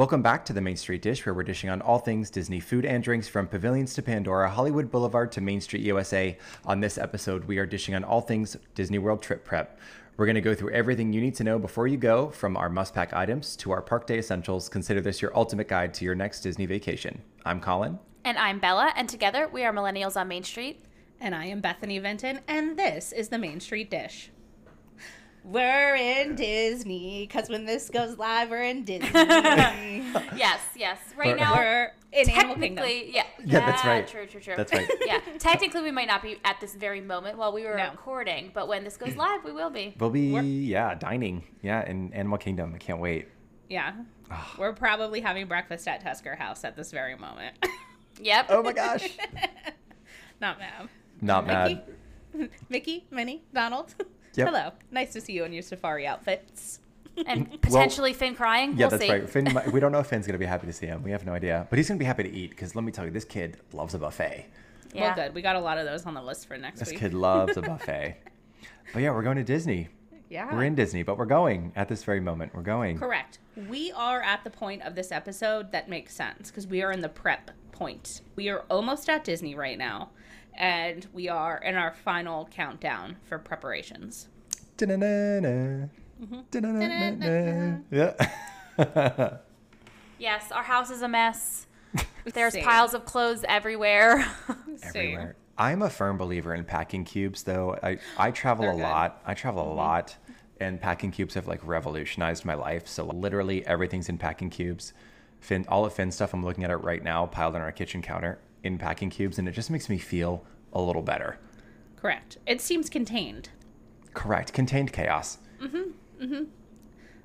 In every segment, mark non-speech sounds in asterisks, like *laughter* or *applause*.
Welcome back to the Main Street Dish, where we're dishing on all things Disney food and drinks from pavilions to Pandora, Hollywood Boulevard to Main Street USA. On this episode, we are dishing on all things Disney World trip prep. We're going to go through everything you need to know before you go, from our must pack items to our park day essentials. Consider this your ultimate guide to your next Disney vacation. I'm Colin. And I'm Bella, and together we are Millennials on Main Street. And I am Bethany Vinton, and this is the Main Street Dish. We're in Disney because when this goes live, we're in Disney. *laughs* yes, yes. Right We're- now, we're in Animal Kingdom. technically, yeah, Yeah, that's right. True, true, true. That's right. *laughs* yeah, technically, we might not be at this very moment while we were No. recording, but when this goes mm. live, we will be. We'll be, yeah, dining. Yeah, in Animal Kingdom. I can't wait. Yeah. Ah. We're probably having breakfast at Tusker House at this very moment. *laughs* Yep. Oh my gosh. Not mad. Not mad. Mickey, Mickey, Minnie, Donald. Yep. Hello. Nice to see you in your safari outfits. And *laughs* potentially Finn crying. Yeah, we'll that's see. right. Finn, might- *laughs* we don't know if Finn's going to be happy to see him. We have no idea. But he's going to be happy to eat because let me tell you, this kid loves a buffet. Yeah. Well, good. We got a lot of those on the list for next This week. This kid loves a *laughs* buffet. but yeah, we're going to Disney. Yeah. We're in Disney, but we're going at this very moment. We're going. Correct. We are at the point of this episode that makes sense because we are in the prep point. We are almost at Disney right now, and we are in our final countdown for preparations. Da-na-na-na. Mm-hmm. Yeah. *laughs* Yes, our house is a mess. *laughs* There's Same. piles of clothes everywhere. *laughs* Everywhere. I'm a firm believer in packing cubes, though. I, I travel They're a good. Mm-hmm. lot. I travel a lot, and packing cubes have like revolutionized my life. So literally everything's in packing cubes. Finn, all of Finn's stuff I'm looking at it right now, piled on our kitchen counter in packing cubes, and it just makes me feel a little better. Correct. It seems contained. Correct. Contained chaos. Mm-hmm. Mm-hmm.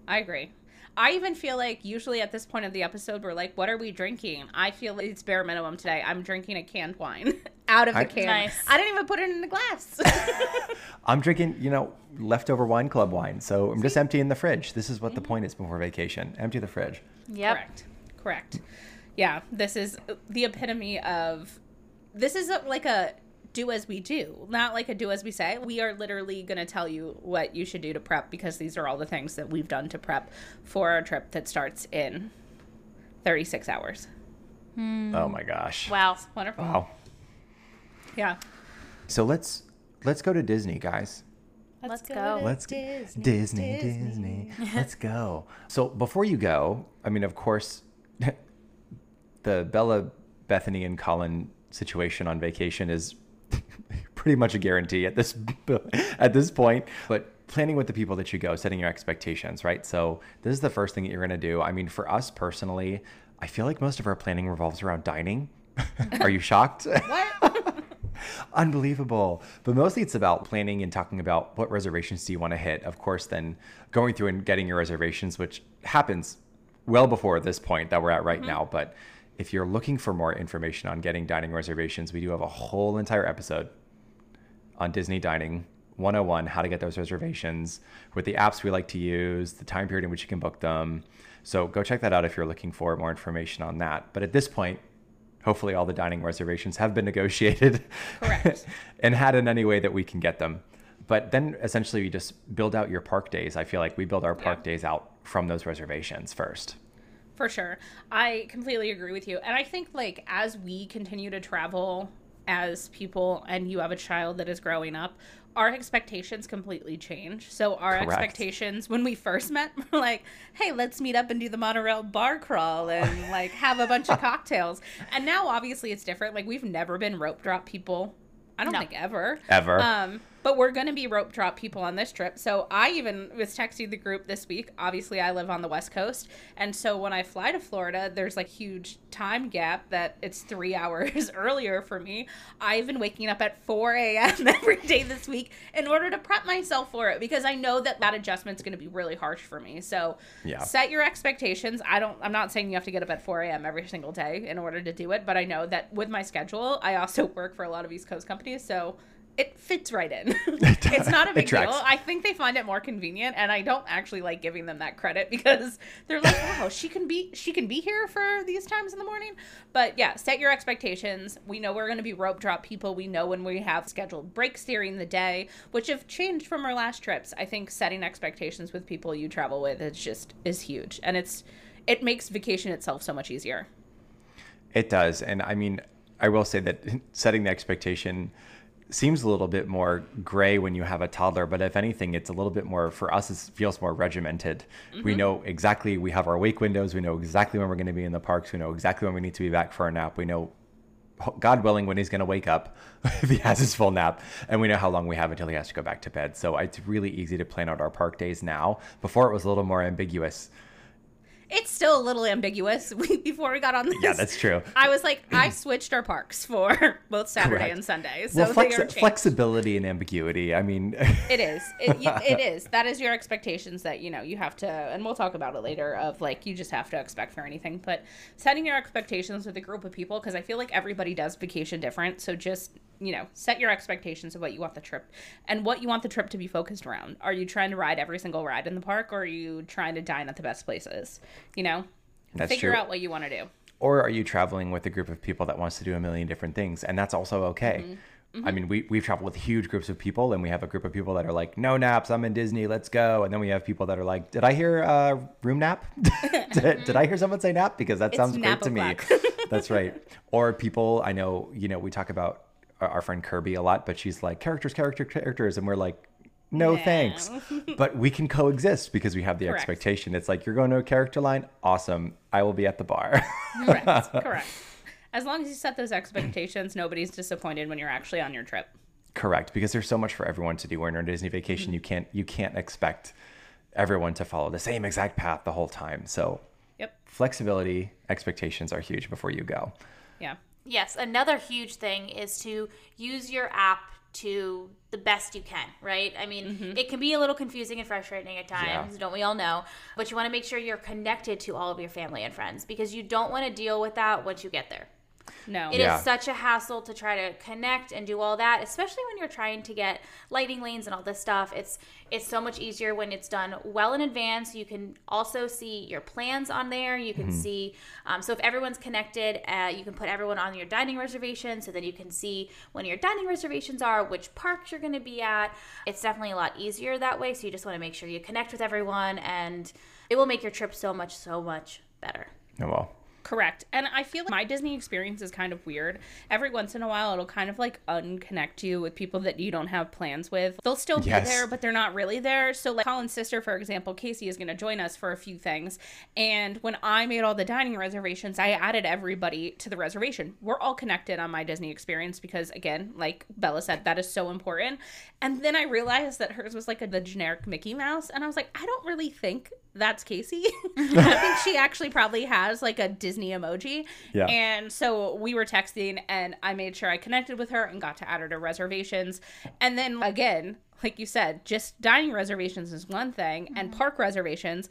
I agree. I even feel like usually at this point of the episode, we're like, what are we drinking? I feel like it's bare minimum today. I'm drinking a canned wine *laughs* out of the I- can. Nice. I didn't even put it in the glass. *laughs* *laughs* I'm drinking, you know, leftover wine club wine. So I'm just emptying the fridge. This is what Mm-hmm. the point is before vacation. Empty the fridge. yep. Correct. Correct. Yeah, this is the epitome of this is a, like a do as we do, not like a do as we say. We are literally going to tell you what you should do to prep because these are all the things that we've done to prep for our trip that starts in 36 hours. Hmm. Oh my gosh. Wow. Wonderful. Wow. Yeah. So let's let's go to Disney, guys. Let's go. Let's Disney, Disney, Disney. *laughs* Let's go. So before you go, I mean, of course, the Bella, Bethany, and Colin situation on vacation is *laughs* pretty much a guarantee at this *laughs* at this point. But planning with the people that you go, setting your expectations, right? So this is the first thing that you're gonna do. I mean, for us personally, I feel like most of our planning revolves around dining. *laughs* Are you shocked? What? Unbelievable. But mostly it's about planning and talking about what reservations do you want to hit. Of course, then going through and getting your reservations, which happens well before this point that we're at right mm-hmm. now. But if you're looking for more information on getting dining reservations, we do have a whole entire episode on Disney Dining 101 how to get those reservations with the apps we like to use, the time period in which you can book them. So go check that out if you're looking for more information on that. But at this point, hopefully all the dining reservations have been negotiated Correct. *laughs* and had in any way that we can get them. But then essentially we just build out your park days. I feel like we build our park Yeah. days out from those reservations first. For sure. I completely agree with you. And I think like as we continue to travel as people and you have a child that is growing up, our expectations completely change. So our Correct. expectations when we first met *laughs* were like, hey, let's meet up and do the monorail bar crawl and like have a bunch of cocktails. And now obviously it's different. Like we've never been rope drop people. I don't No. think ever. Ever. Um, but we're going to be rope drop people on this trip. So I even was texting the group this week. Obviously, I live on the West Coast. And so when I fly to Florida, there's like huge time gap that it's three *laughs* hours earlier for me. I've been waking up at 4 a.m. *laughs* every day this week in order to prep myself for it because I know that that adjustment's going to be really harsh for me. So Yeah. set your expectations. I don't, I'm not saying you have to get up at 4 a.m. every single day in order to do it, but I know that with my schedule, I also *laughs* work for a lot of East Coast companies. So it fits right in. *laughs* *laughs* it's not a big deal. I think they find it more convenient, and I don't actually like giving them that credit *laughs* because they're like, "Wow, she can be she can be here for these times in the morning." But yeah, set your expectations. We know we're going to be rope drop people. We know when we have scheduled breaks during the day, which have changed from our last trips. I think setting expectations with people you travel with is just is huge, and it's it makes vacation itself so much easier. It does. And I mean, I will say that setting the expectation seems a little bit more gray when you have a toddler, but if anything, it's a little bit more for us. It feels more regimented. Mm-hmm. We know exactly. We have our wake windows. We know exactly when we're going to be in the parks. We know exactly when we need to be back for a nap. We know, God willing, when he's going to wake up *laughs* if he has his full nap, and we know how long we have until he has to go back to bed. So it's really easy to plan out our park days now. Before it was a little more ambiguous it's still a little ambiguous. *laughs* We, before we got on this, yeah, that's true. I was like, I *clears throat* switched our parks for *laughs* both Saturday Correct. and Sunday. So well, flexi- uh, flexibility and ambiguity. I mean, *laughs* it is. It, it is. That is your expectations that you know you have to, and we'll talk about it later. Of like, you just have to expect for anything. But setting your expectations with a group of people, because I feel like everybody does vacation different. So just you know, set your expectations of what you want the trip and what you want the trip to be focused around. Are you trying to ride every single ride in the park or are you trying to dine at the best places? You know, that's figure true. out what you want to do. Or are you traveling with a group of people that wants to do a million different things? And that's also okay. Mm-hmm. Mm-hmm. I mean, we, we've traveled with huge groups of people, and we have a group of people that are like, no naps, I'm in Disney, let's go. And then we have people that are like, did I hear uh, room nap? *laughs* did, did, I hear someone say nap? Because that it's sounds great to me. *laughs* That's right. Or people, I know, you know, we talk about our friend Kirby a lot, but she's like characters, character, characters, and we're like, no, thanks. *laughs* but we can coexist because we have the Correct. expectation. It's like you're going to a character line, awesome. I will be at the bar. correct. *laughs* Correct. As long as you set those expectations, nobody's disappointed when you're actually on your trip. Correct, because there's so much for everyone to do when you're on a Disney vacation. Mm-hmm. You can't you can't expect everyone to follow the same exact path the whole time. So, yep. Flexibility, expectations are huge before you go. Yeah. Yes, another huge thing is to use your app to the best you can, right? I mean, mm-hmm. it can be a little confusing and frustrating at times, yeah. don't we all know? But you want to make sure you're connected to all of your family and friends because you don't want to deal with that once you get there. No. It yeah. is such a hassle to try to connect and do all that, especially when you're trying to get lightning lanes and all this stuff. It's it's so much easier when it's done well in advance. You can also see your plans on there. You can mm-hmm. see um, so if everyone's connected, uh, you can put everyone on your dining reservation. So then you can see when your dining reservations are, which parks you're going to be at. It's definitely a lot easier that way. So you just want to make sure you connect with everyone, and it will make your trip so much so much better. Oh well. Correct. And I feel like my Disney experience is kind of weird. Every once in a while, it'll kind of like unconnect you with people that you don't have plans with. They'll still be yes. there, but they're not really there. So, like Colin's sister, for example, Casey is going to join us for a few things. And when I made all the dining reservations, I added everybody to the reservation. We're all connected on my Disney experience because, again, like Bella said, that is so important. And then I realized that hers was like a, the generic Mickey Mouse. And I was like, I don't really think that's Casey. *laughs* *laughs* I think she actually probably has like a Disney emoji. Yeah. And so we were texting and I made sure I connected with her and got to add her to reservations. And then again, like you said, just dining reservations is one thing mm-hmm. and park reservations,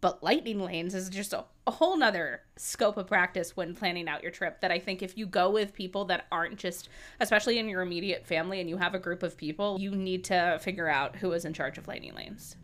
but lightning lanes is just a, a whole nother scope of practice when planning out your trip that I think if you go with people that aren't just especially in your immediate family and you have a group of people, you need to figure out who is in charge of lightning lanes.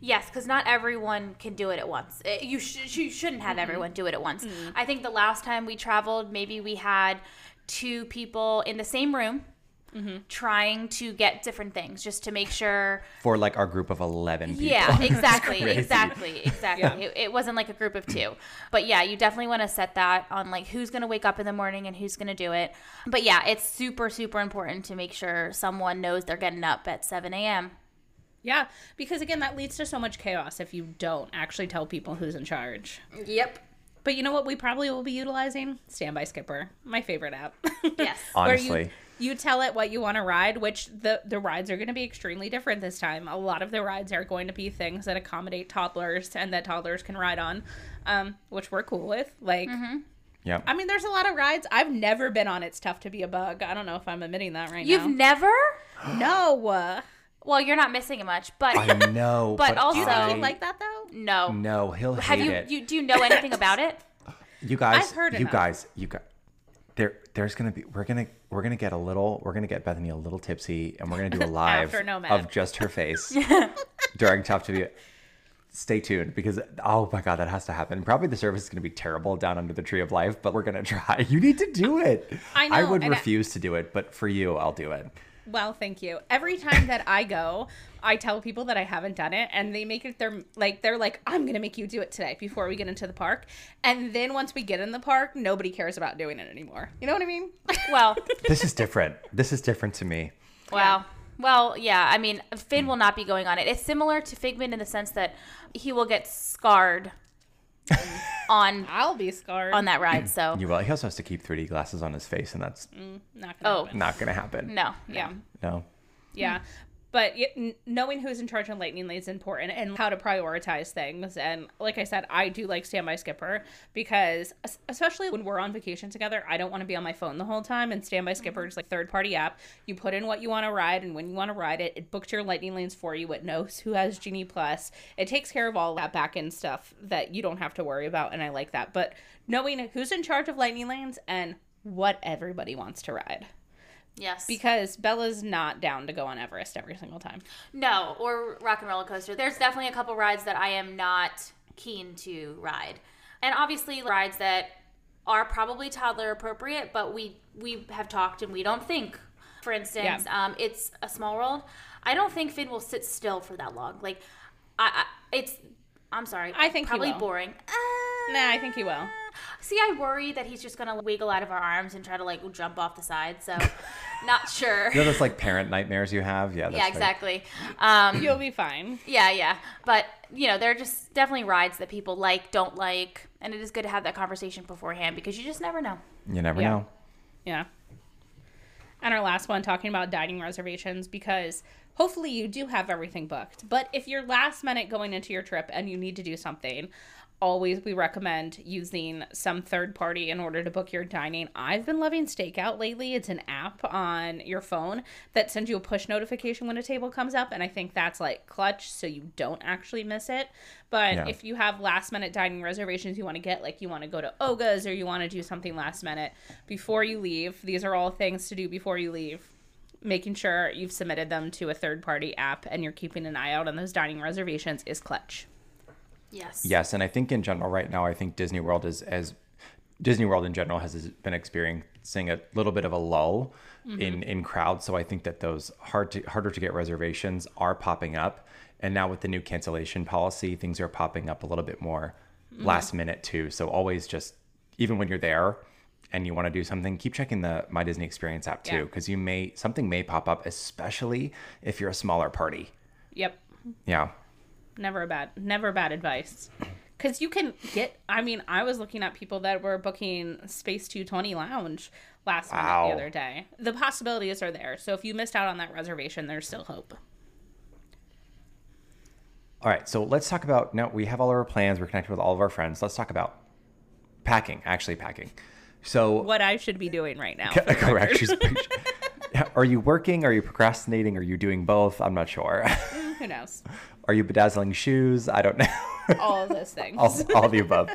Yes, because not everyone can do it at once. It, you, sh- you shouldn't have mm-hmm. everyone do it at once. Mm-hmm. I think the last time we traveled, maybe we had two people in the same room. Mm-hmm. trying to get different things just to make sure for like our group of 11 people. *laughs* yeah exactly exactly exactly yeah. it, it, wasn't like a group of two but yeah you definitely want to set that on like who's going to wake up in the morning and who's going to do it but yeah it's super super important to make sure someone knows they're getting up at 7 a.m yeah, because again, that leads to so much chaos if you don't actually tell people who's in charge. Yep. But you know what we probably will be utilizing? Standby Skipper, my favorite app. *laughs* Yes. Honestly. You, you tell it what you want to ride, which the the rides are going to be extremely different this time. A lot of the rides are going to be things that accommodate toddlers and that toddlers can ride on, um, which we're cool with. Like, mm-hmm. Yeah. I mean, there's a lot of rides. I've never been on It's Tough to Be a Bug. I don't know if I'm admitting that right You've now. You've never? *gasps* no. Well, you're not missing it much, but I know. *laughs* but, but also, do you think he'd like that though? No, no, he'll have hate you, it. You do you know anything about it? *laughs* You guys, I've heard you enough. guys, you guys. There, there's gonna be. We're gonna, we're gonna get a little. We're gonna get Bethany a little tipsy, and we're gonna do a *laughs* live of just her face during Tough to Be. Stay tuned because oh my god, that has to happen. Probably the service is gonna be terrible down under the tree of life, but we're gonna try. You need to do it. I know. I would refuse I... to do it, but for you, I'll do it. Well, thank you. Every time that I go, I tell people that I haven't done it, and they make it their like they're like, "I'm gonna make you do it today before we get into the park." And then once we get in the park, nobody cares about doing it anymore. You know what I mean? *laughs* Well, This is different. This is different to me. wow. Well, yeah. I mean, Finn will not be going on it. It's similar to Figment in the sense that he will get scarred *laughs* on I'll be scarred. on that ride. So You will. He also has to keep 3D glasses on his face, and that's mm, Not gonna Oh. happen. not going to happen. no, Yeah. No. Yeah. But knowing who's in charge of lightning lanes is important and how to prioritize things. And like I said, I do like Standby Skipper because, especially when we're on vacation together, I don't want to be on my phone the whole time. And Standby mm-hmm. Skipper is like third party app. You put in what you want to ride and when you want to ride it. It books your lightning lanes for you. It knows who has Genie Plus. It takes care of all that back end stuff that you don't have to worry about. And I like that. But knowing who's in charge of lightning lanes and what everybody wants to ride. Yes, Because Bella's not down to go on Everest every single time. no, or Rock and Roller Coaster. There's definitely a couple rides that I am not keen to ride, and obviously rides that are probably toddler appropriate, but we we have talked and we don't think. For instance, um, it's a small world. I don't think Finn will sit still for that long. Like, I, I it's. I'm sorry. I think he probably boring. Uh, Nah, I think he will. See, I worry that he's just gonna wiggle out of our arms and try to like jump off the side. So, *laughs* not sure. You know those like parent nightmares you have? Yeah. That's yeah, like- exactly. Um, You'll be fine. yeah, yeah. But you know, they're just definitely rides that people like, don't like, and it is good to have that conversation beforehand because you just never know. You never Yeah. know. Yeah. And our last one talking about dining reservations because hopefully you do have everything booked. But if you're last minute going into your trip and you need to do something, always we recommend using some third party in order to book your dining. I've been loving Stakeout lately. It's an app on your phone that sends you a push notification when a table comes up and I think that's like clutch so you don't actually miss it. But Yeah. if you have last minute dining reservations you want to get like you want to go to Oga's or you want to do something last minute before you leave, these are all things to do before you leave making sure you've submitted them to a third party app and you're keeping an eye out on those dining reservations is clutch. Yes. Yes, and I think in general right now, I think Disney World is as Disney World in general has been experiencing a little bit of a lull mm-hmm. in in crowds. So I think that those hard to harder to get reservations are popping up, and now with the new cancellation policy, things are popping up a little bit more mm-hmm. last minute too. So always just even when you're there and you want to do something, keep checking the My Disney Experience app too, Yeah. because you may something may pop up, especially if you're a smaller party. Yep. Yeah. Never a bad never bad advice. Cuz you can get I mean, I was looking at people that were booking Space 220 Lounge last minute Wow. the other day. The possibilities are there. So if you missed out on that reservation, there's still hope. All right, so let's talk about now we have all our plans, we're connected with all of our friends. Let's talk about packing, actually packing. So What I should be doing right now. c- *laughs* correct. *laughs* Are you working? Are you procrastinating? Are you doing both? I'm not sure. Mm, who knows? *laughs* Are you bedazzling shoes? I don't know. *laughs* All of those things. all, all the above.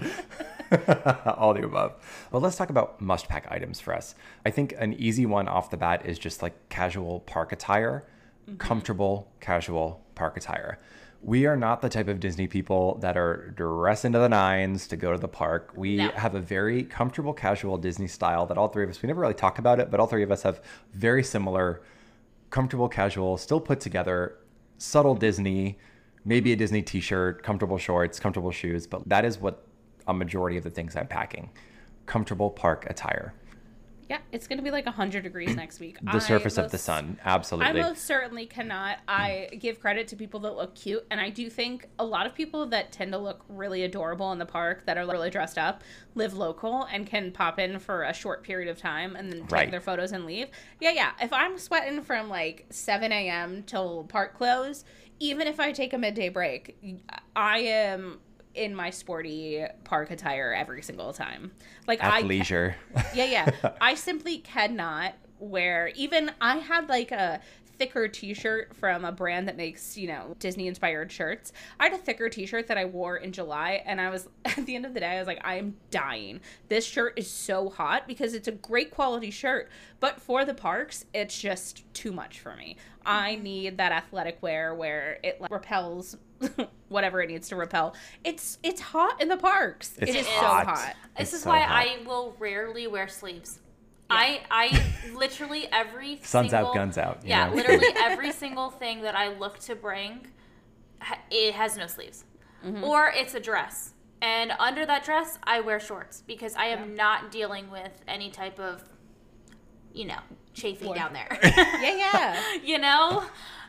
*laughs* all the above. Well, let's talk about must pack items for us. I think an easy one off the bat is just like casual park attire, mm-hmm. comfortable casual park attire. We are not the type of Disney people that are dressed into the nines to go to the park. We No. have a very comfortable casual Disney style that all three of us, we never really talk about it, but all three of us have very similar comfortable casual, still put together, subtle Disney, maybe a Disney t-shirt, comfortable shorts, comfortable shoes, but that is what a majority of the things I'm packing. Comfortable park attire. Yeah, it's going to be like 100 degrees mm. next week. The surface of the most- sun. I Absolutely. most certainly cannot. Mm. I give credit to people that look cute, and I do think a lot of people that tend to look really adorable in the park that are really dressed up live local and can pop in for a short period of time and then take Right. their photos and leave. Yeah, yeah. If I'm sweating from like 7 a.m. till park close, even if I take a midday break, I am in my sporty park attire every single time. Like I At leisure. *laughs* yeah, yeah. *laughs* I simply cannot wear even I had like a thicker t-shirt from a brand that makes, you know, Disney inspired shirts. I had a thicker t-shirt that I wore in July and I was *laughs* at the end of the day I was like I am dying. This shirt is so hot because it's a great quality shirt, but for the parks it's just too much for me. I need that athletic wear where it like, repels *laughs* whatever it needs to repel. It's it's hot in the parks. It's it is hot. so hot. This It's is so why hot. I will rarely wear sleeves. I I *laughs* literally every Sun's single, out, guns out. you Yeah, know? literally *laughs* every single thing that I look to bring, it has no sleeves, Mm-hmm. or it's a dress. And under that dress, I wear shorts because I am not dealing with any type of, you know, chafing Warmth. down there. Yeah, yeah. you know?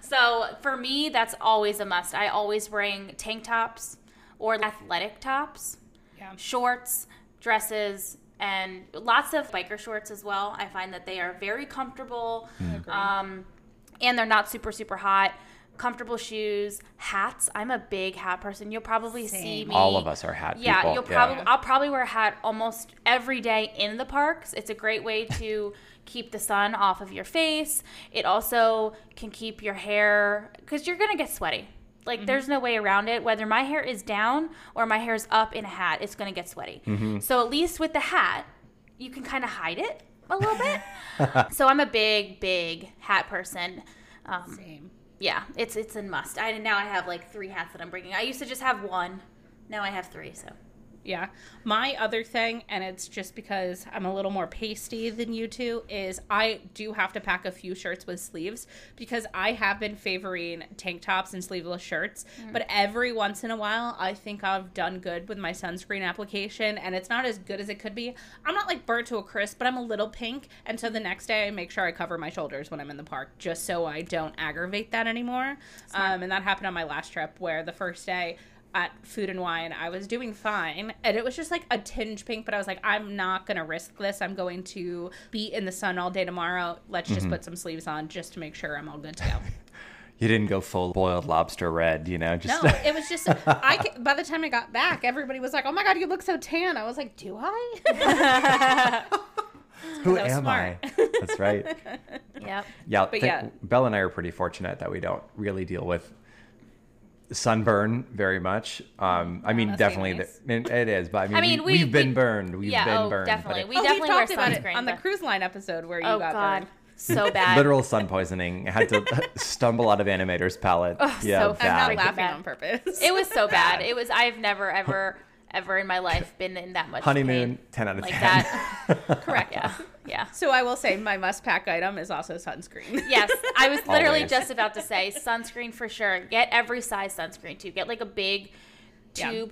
So for me, that's always a must. I always bring tank tops or athletic tops, Yeah. shorts, dresses, and lots of biker shorts as well. I find that they are very comfortable Agree. um, and they're not super, super hot. Comfortable shoes, hats. I'm a big hat person. You'll probably see me. All of us are hat Yeah, people. you'll probably. I'll probably wear a hat almost every day in the parks. It's a great way to *laughs* keep the sun off of your face. It also can keep your hair because you're gonna get sweaty. Like Mm-hmm. there's no way around it. Whether my hair is down or my hair is up in a hat, it's gonna get sweaty. Mm-hmm. So at least with the hat, you can kind of hide it a little bit. *laughs* so I'm a big, big hat person. Um, Same. yeah, it's it's a must. I now I have like three hats that I'm bringing. I used to just have one. Now I have three. So Yeah. My other thing, and it's just because I'm a little more pasty than you two, is I do have to pack a few shirts with sleeves because I have been favoring tank tops and sleeveless shirts. But every once in a while, I think I've done good with my sunscreen application, and it's not as good as it could be. I'm not like burnt to a crisp, but I'm a little pink. And so the next day, I make sure I cover my shoulders when I'm in the park just so I don't aggravate that anymore. Um, and that happened on my last trip where the first day, at Food and Wine, I was doing fine, and it was just like a tinge pink. But I was like, I'm not gonna risk this. I'm going to be in the sun all day tomorrow. Let's just mm-hmm. put some sleeves on just to make sure I'm all good to go. *laughs* You didn't go full boiled lobster red, you know? Just No, *laughs* it was just I. By the time I got back, everybody was like, "Oh my god, you look so tan." I was like, "Do I?" *laughs* who am smart. I? That's right. yeah. Yeah, But think- yeah. Belle and I are pretty fortunate that we don't really deal with sunburn very much. Um, I mean, must definitely nice. the, it it is, but I mean, I mean, we, we- have been burned. We've yeah, been oh, burned. definitely. But We oh, we definitely wear talked about it sunscreen, on the but- cruise line episode where you Oh got God, burned. *laughs* so *laughs* bad. literal sun poisoning. I had to *laughs* stumble out of Animator's Palate. Oh, yeah, so I'm not laughing on purpose. It was so bad. Bad. It was. I've never ever ever in my life been in that much Honeymoon, pain 10 out of like 10. that. correct. Yeah, yeah. *laughs* So I will say my must pack item is also sunscreen. *laughs* Yes, I was literally Always. just about to say sunscreen for sure. Get every size sunscreen too. Get like a big Yeah.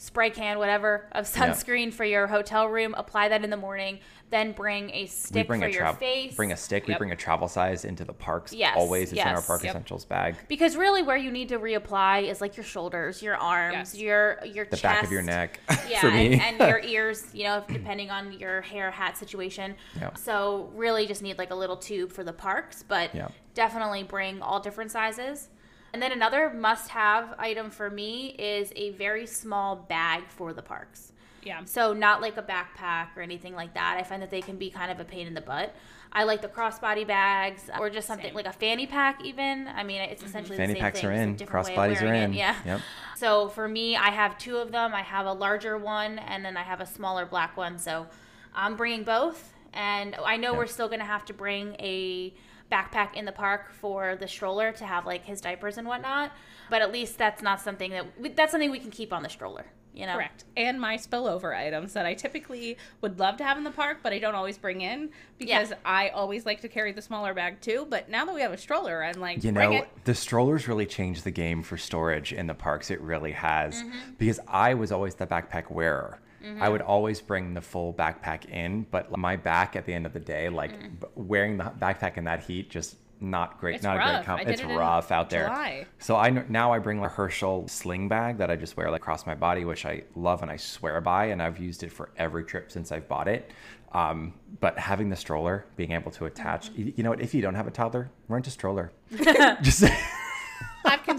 Tube, spray can, whatever of sunscreen for your hotel room. Apply that in the morning. Then bring a we stick bring for a your face. bring a stick. We bring a travel size into the parks. Yes, always. It's in our park Yep. essentials bag. because really, where you need to reapply is like your shoulders, your arms, Yes. your your The chest, back of your neck. *laughs* yeah, for me. and, and *laughs* your ears, you know, depending on your hair hat situation. Yeah. So really just need like a little tube for the parks, but Yeah. definitely bring all different sizes. And then another must-have item for me is a very small bag for the parks. Yeah. So not like a backpack or anything like that. I find that they can be kind of a pain in the butt. I like the crossbody bags or just something Same. like a fanny pack even. I mean, it's mm-hmm. essentially Fanny the same packs thing. are just a in. different Crossbodies are wearing it. in. Yeah. Yep. So for me, I have two of them. I have a larger one and then I have a smaller black one. So I'm bringing both. And I know Yeah. we're still going to have to bring a backpack in the park for the stroller to have like his diapers and whatnot. But at least that's not something that we, that's something we can keep on the stroller. You know, Correct. And my spillover items that I typically would love to have in the park, but I don't always bring in because I always like to carry the smaller bag too. But now that we have a stroller, I'm like, You know, it. the strollers really changed the game for storage in the parks. It really has. Mm-hmm. Because I was always the backpack wearer. I would always bring the full backpack in, but my back at the end of the day, like b- wearing the backpack in that heat, just not great. It's not a great comp. It's it rough out there. July. So I now I bring a Herschel sling bag that I just wear like across my body, which I love and I swear by, and I've used it for every trip since I've bought it. Um, but having the stroller, being able to attach, Mm-hmm. you, you know what? If you don't have a toddler, rent a stroller. *laughs* just *laughs*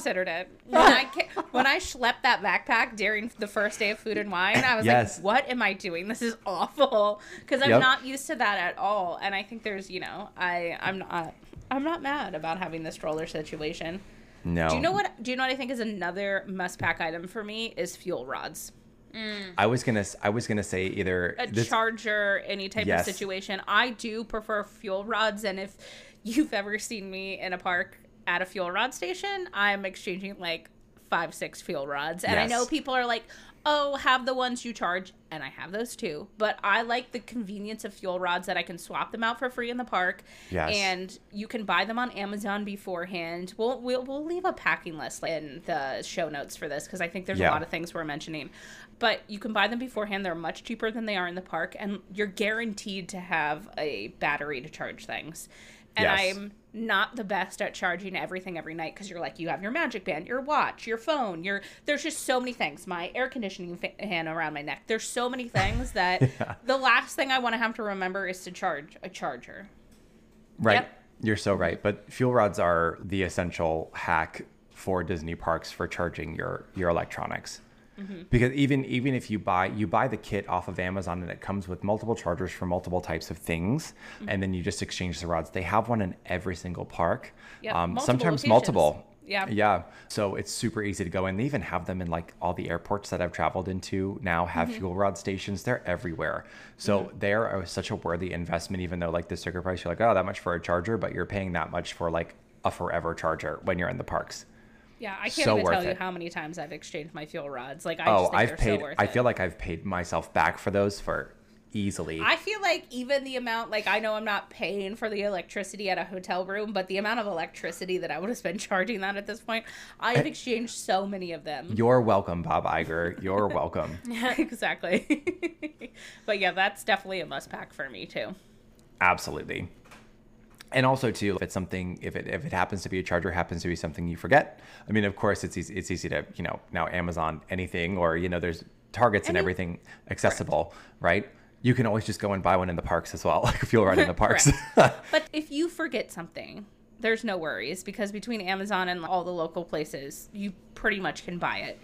considered it. When I ca- *laughs* when I schlepped that backpack during the first day of food and wine, I was Yes. like, "What am I doing? This is awful." Because I'm Yep. not used to that at all. And I think there's, you know, I I'm not I'm not mad about having the stroller situation. no. Do you know what? Do you know what I think is another must pack item for me is fuel rods. Mm. I was gonna s- I was gonna say either a this, charger, any type Yes. of situation. I do prefer fuel rods, and if you've ever seen me in a park at a fuel rod station, I'm exchanging like five, six fuel rods. And I know people are like, oh, have the ones you charge, and I have those too. But I like the convenience of fuel rods that I can swap them out for free in the park. Yes. And you can buy them on Amazon beforehand. We'll we'll, we'll leave a packing list in the show notes for this because I think there's Yeah. a lot of things we're mentioning. But you can buy them beforehand. They're much cheaper than they are in the park, and you're guaranteed to have a battery to charge things. And Yes. I'm not the best at charging everything every night because you're like you have your magic band, your watch, your phone, your there's just so many things. My air conditioning fan around my neck. There's so many things *laughs* that the last thing I want to have to remember is to charge a charger. Right. Yep. You're so right. But fuel rods are the essential hack for Disney parks for charging your your electronics. Because even even if you buy you buy the kit off of Amazon and it comes with multiple chargers for multiple types of things, and then you just exchange the rods. They have one in every single park. Yep, Um, multiple sometimes locations. multiple. Yeah. Yeah. So it's super easy to go and They even have them in like all the airports that I've traveled into now have Mm-hmm. fuel rod stations. They're everywhere. So they're such a worthy investment, even though like the sticker price, you're like, oh, that much for a charger, but you're paying that much for like a forever charger when you're in the parks. Yeah, I can't So even tell you how many times I've exchanged my fuel rods. Like I oh, just think I've paid, so worth I it. feel like I've paid myself back for those for easily. I feel like even the amount, like I know I'm not paying for the electricity at a hotel room, but the amount of electricity that I would have spent *laughs* charging that at this point, I have eh. exchanged so many of them. you're welcome, Bob Iger. You're *laughs* welcome. yeah, *laughs* exactly. but yeah, that's definitely a must pack for me too. Absolutely. And also too, if it's something, if it if it happens to be a charger, happens to be something you forget. I mean, of course, it's easy. It's easy to you know now Amazon anything or you know there's targets and everything accessible, right? You can always just go and buy one in the parks as well, *laughs* like a fuel rod in the *laughs* parks. *laughs* But if you forget something, there's no worries because between Amazon and all the local places, you pretty much can buy it.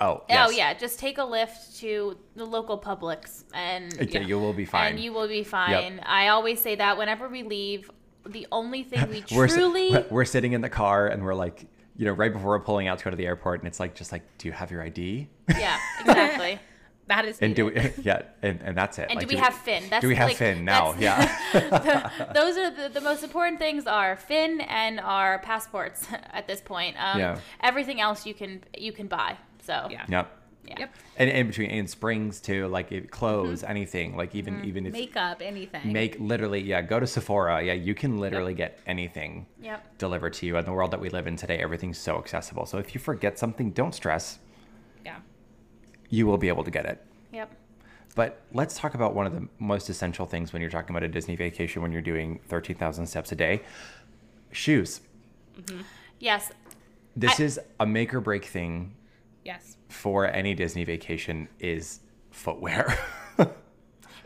Oh, Oh yeah, just take a Lyft to the local Publix and Yeah, you will be fine. And you will be fine. I always say that whenever we leave, the only thing we *laughs* we're, truly we're sitting in the car and we're like, you know, right before we're pulling out to go to the airport, and it's like, just like, do you have your ID? yeah *laughs* exactly. That is And do we, *laughs* yeah, and, and that's it. And Like, do we have Finn? That's do we have like, Finn now? Yeah. Those are the, the most important things are Finn and our passports at this point. Um, Yeah. Everything else you can you can buy. So Yeah. Yep. yeah. Yep. And in between in springs too, like it, clothes, mm-hmm. anything, like even mm-hmm. even if Makeup, anything. make literally, yeah, go to Sephora. Yeah, you can literally get anything Yep. delivered to you. In the world that we live in today, everything's so accessible. So if you forget something, don't stress. yeah. You will be able to get it. Yep. But let's talk about one of the most essential things when you're talking about a Disney vacation when you're doing 13,000 steps a day shoes. Mm-hmm. Yes. This I- is a make or break thing Yes. for any Disney vacation is footwear. *laughs*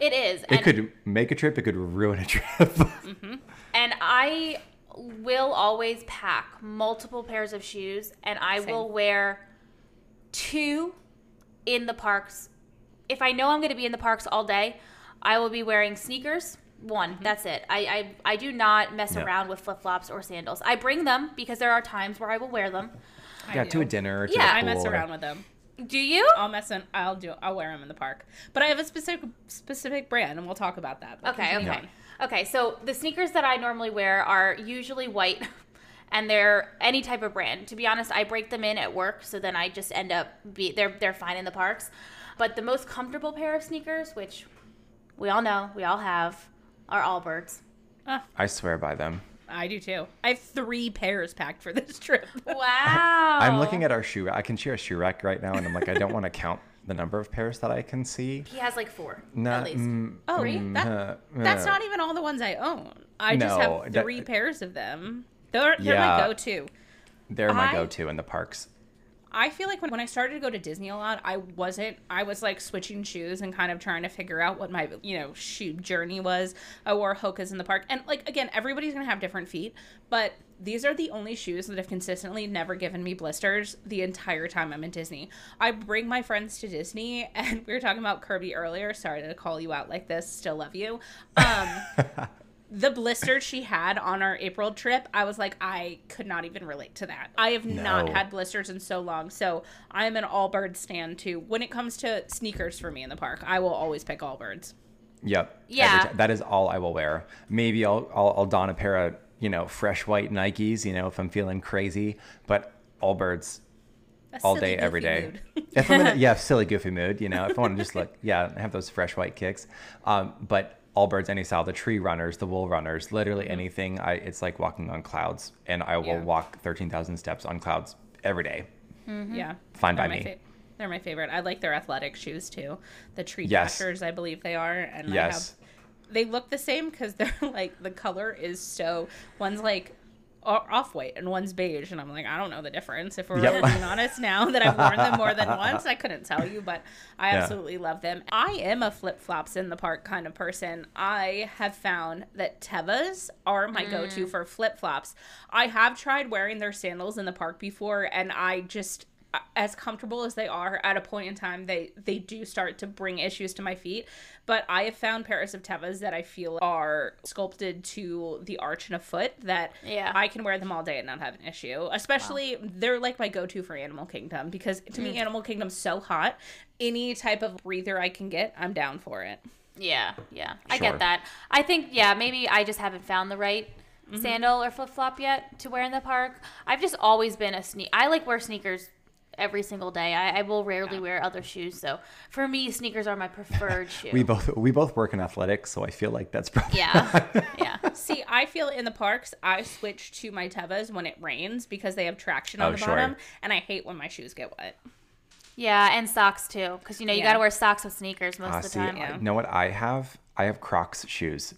It is. it could make a trip, it could ruin a trip. *laughs* Mm-hmm. And I will always pack multiple pairs of shoes, and I Same. will wear two in the parks. If I know I'm going to be in the parks all day, I will be wearing sneakers. One, mm-hmm. that's it. I, I I do not mess Yeah. around with flip flops or sandals. I bring them because there are times where I will wear them. I yeah, do. to a dinner, or to Yeah, the I mess pool, or- around with them. Do you? I'll mess in. I'll do. I'll wear them in the park. But I have a specific specific brand, and we'll talk about that. Okay, continue okay. on. Okay, so the sneakers that I normally wear are usually white *laughs* and they're any type of brand. To be honest, I break them in at work, so then I just end up be they're they're fine in the parks. But the most comfortable pair of sneakers, which we all know, we all have, are Allbirds. Ah. I swear by them. I do too. I have three pairs packed for this trip. *laughs* Wow. I'm looking at our shoe. I can share a shoe rack right now, and I'm like, I don't want to count the number of pairs that I can see. He has like four Nah, at least. mm, Oh, mm, that- uh, That's uh, not even all the ones I own. I just No, have that- three pairs of them. They're, they're Yeah. my go-to. They're my I- go-to in the parks. I feel like when, when I started to go to Disney a lot, I wasn't. I was like switching shoes and kind of trying to figure out what my you know shoe journey was. I wore Hoka's in the park, and like again, everybody's gonna have different feet, but these are the only shoes that have consistently never given me blisters the entire time I'm in Disney. I bring my friends to Disney, and *laughs* we were talking about Kirby earlier. Sorry to call you out like this. Still love you. Um, *laughs* the blister she had on our April trip, I was like, I could not even relate to that. I have not had blisters in so long. So I'm an Allbirds stand too. When it comes to sneakers for me in the park, I will always pick Allbirds. Yep. Yeah. that is all I will wear. Maybe I'll, I'll I'll don a pair of you know fresh white Nikes. You know if I'm feeling crazy, but Allbirds A all silly, day, every day. if I'm in a, *laughs* yeah, silly goofy mood, you know, if I want to just look, yeah, have those fresh white kicks. Um, but Allbirds, any style, the tree runners, the wool runners, literally mm-hmm. anything. I it's like walking on clouds, and I will Yeah. walk thirteen thousand steps on clouds every day. Mm-hmm. Yeah. Fine They're by me. fa- they're my favorite. I like their athletic shoes too. The tree Yes. dashers, I believe they are. And Yes. I have, they look the same because they're *laughs* like, the color is so, one's like off white and one's beige. And I'm like, I don't know the difference. If we're Yep. really being honest now that I've worn them more than once, I couldn't tell you, but I Yeah. absolutely love them. I am a flip flops in the park kind of person. I have found that Tevas are my go to mm. for flip flops. I have tried wearing their sandals in the park before, and I just as comfortable as they are at a point in time they they do start to bring issues to my feet but i have found pairs of tevas that i feel are sculpted to the arch and a foot that Yeah. i can wear them all day and not have an issue especially they're like my go-to for animal kingdom because to me mm. animal kingdom's so hot any type of breather i can get i'm down for it Yeah, yeah. I get that. I think, yeah, maybe I just haven't found the right mm-hmm. sandal or flip flop yet to wear in the park. I've just always been a sneak. I like wear sneakers every single day. I, I will rarely wear other shoes. So for me, sneakers are my preferred *laughs* shoe. We both we both work in athletics, so I feel like that's probably yeah, *laughs* *laughs* yeah. See, I feel in the parks, I switch to my Tevas when it rains because they have traction on Oh, the sure. bottom, and I hate when my shoes get wet. Yeah, and socks too, because you know you Yeah. got to wear socks with sneakers most Ah, of the see, time. I- you know what I have? I have Crocs shoes.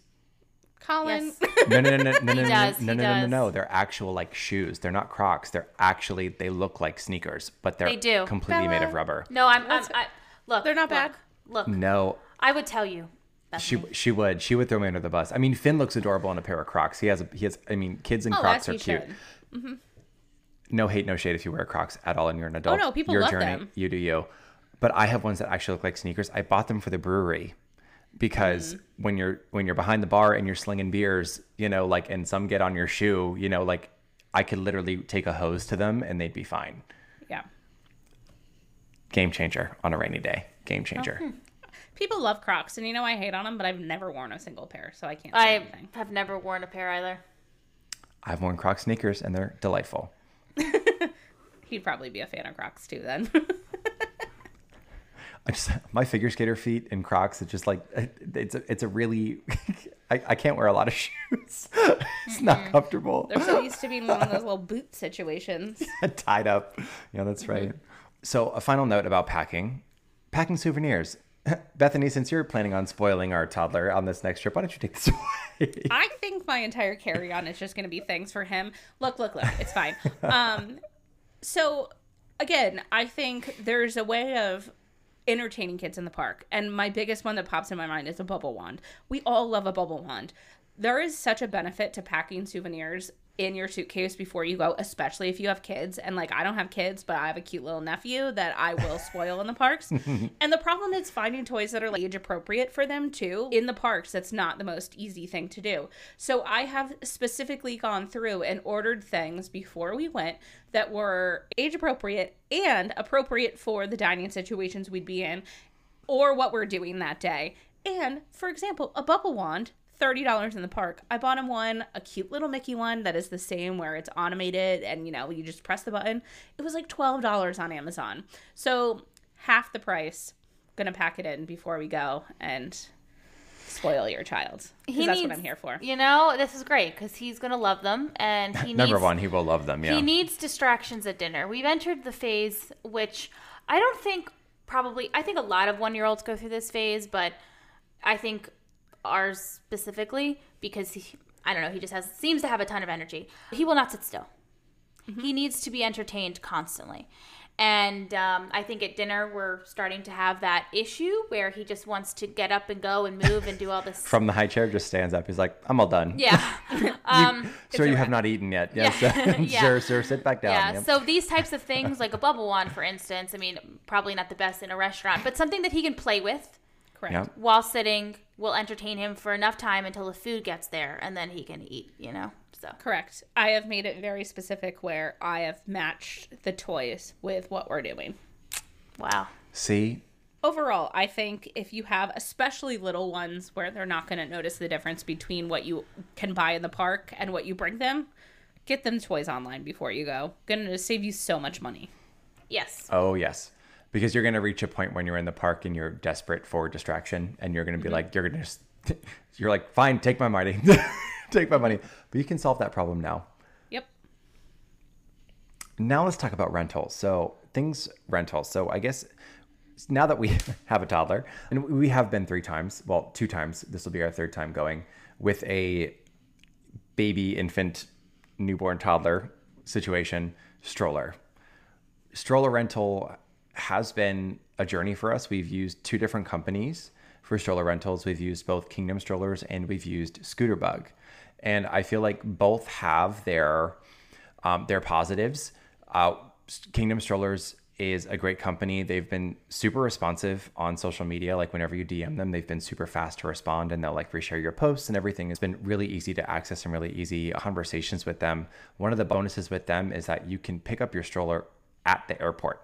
Colin, Yes. *laughs* No, no, no, no, no, no, no, does, no, he no, no, no, no. They're actual like shoes. They're not Crocs. They're actually they look like sneakers, but they're They do. completely made of rubber. No, I'm. I'm I, look, They're not bad. Look, look, No, I would tell you. she Bethany. she would she would throw me under the bus. I mean, Finn looks adorable in a pair of Crocs. He has a, he has. I mean, kids in oh, Crocs are you cute. should. Mm-hmm. No hate, no shade if you wear Crocs at all and you're an adult. Oh, no, people Your love journey, them. You do you. But I have ones that actually look like sneakers. I bought them for the brewery because Mm. when you're when you're behind the bar and you're slinging beers, you know, like and some get on your shoe, you know, like I could literally take a hose to them and they'd be fine. Yeah. Game changer on a rainy day. Game changer. Oh, hmm. People love Crocs, and you know I hate on them, but I've never worn a single pair, so I can't say I anything. have never worn a pair either. I've worn Croc sneakers and they're delightful. *laughs* He'd probably be a fan of Crocs too, then. *laughs* I just my figure skater feet in Crocs. It's just like it's a, it's a really *laughs* I, I can't wear a lot of *laughs* shoes. it's not comfortable. They're so used to being one of those *laughs* little boot situations. Tied up. Yeah, that's right. So a final note about packing: packing souvenirs. Bethany, since you're planning on spoiling our toddler on this next trip, why don't you take this away? I think my entire carry on is just going to be things for him. Look, look, look. It's fine. Um, so, again, I think there's a way of entertaining kids in the park. And my biggest one that pops in my mind is a bubble wand. We all love a bubble wand. There is such a benefit to packing souvenirs in your suitcase before you go, especially if you have kids. And like, I don't have kids, but I have a cute little nephew that I will spoil in the parks. *laughs* and the problem is finding toys that are like, age appropriate for them too. In the parks, that's not the most easy thing to do. So I have specifically gone through and ordered things before we went that were age appropriate and appropriate for the dining situations we'd be in or what we're doing that day. And for example, a bubble wand, $30 in the park. I bought him one, a cute little Mickey one that is the same where it's automated and you know, you just press the button. It was like $12 on Amazon. So half the price. Gonna pack it in before we go and spoil your child. 'Cause He that's needs, what I'm here for. You know, this is great because he's gonna love them, and he Number needs, one, he will love them. Yeah. He needs distractions at dinner. We've entered the phase which I don't think probably I think a lot of one year olds go through this phase, but I think ours specifically because he I don't know, he just has seems to have a ton of energy. He will not sit still. He needs to be entertained constantly. And um, I think at dinner we're starting to have that issue where he just wants to get up and go and move and do all this. *laughs* From the high chair, just stands up. He's like, "I'm all done." yeah. *laughs* *laughs* um, Sir, you a have not eaten yet. Yes. Yeah. sir, sir, sit back down. Yeah, Yep. so these types of things, like a bubble wand, for instance, I mean, probably not the best in a restaurant, but something that he can play with Correct. Yeah. while sitting we'll entertain him for enough time until the food gets there, and then he can eat, you know? So, Correct. I have made it very specific where I have matched the toys with what we're doing. wow. See, Overall, I think if you have especially little ones where they're not going to notice the difference between what you can buy in the park and what you bring them, get them toys online before you go. Going to save you so much money. Yes. Oh, yes. Because you're going to reach a point when you're in the park and you're desperate for distraction and you're going to be mm-hmm. like, you're going to just, *laughs* you're like, fine, take my money. *laughs* take my money. But you can solve that problem now. Yep. Now let's talk about rentals. So, things rentals. So, I guess now that we *laughs* have a toddler, and we have been three times, well, two times, this will be our third time going with a baby, infant, newborn, toddler situation, stroller. Stroller rental has been a journey for us. We've used two different companies for stroller rentals. We've used both Kingdom strollers and we've used Scooterbug, and I feel like both have their um, their positives. Uh, Kingdom strollers is a great company. They've been super responsive on social media. Like whenever you DM them, they've been super fast to respond and they'll like reshare your posts and everything. It's been really easy to access and really easy conversations with them. One of the bonuses with them is that you can pick up your stroller at the airport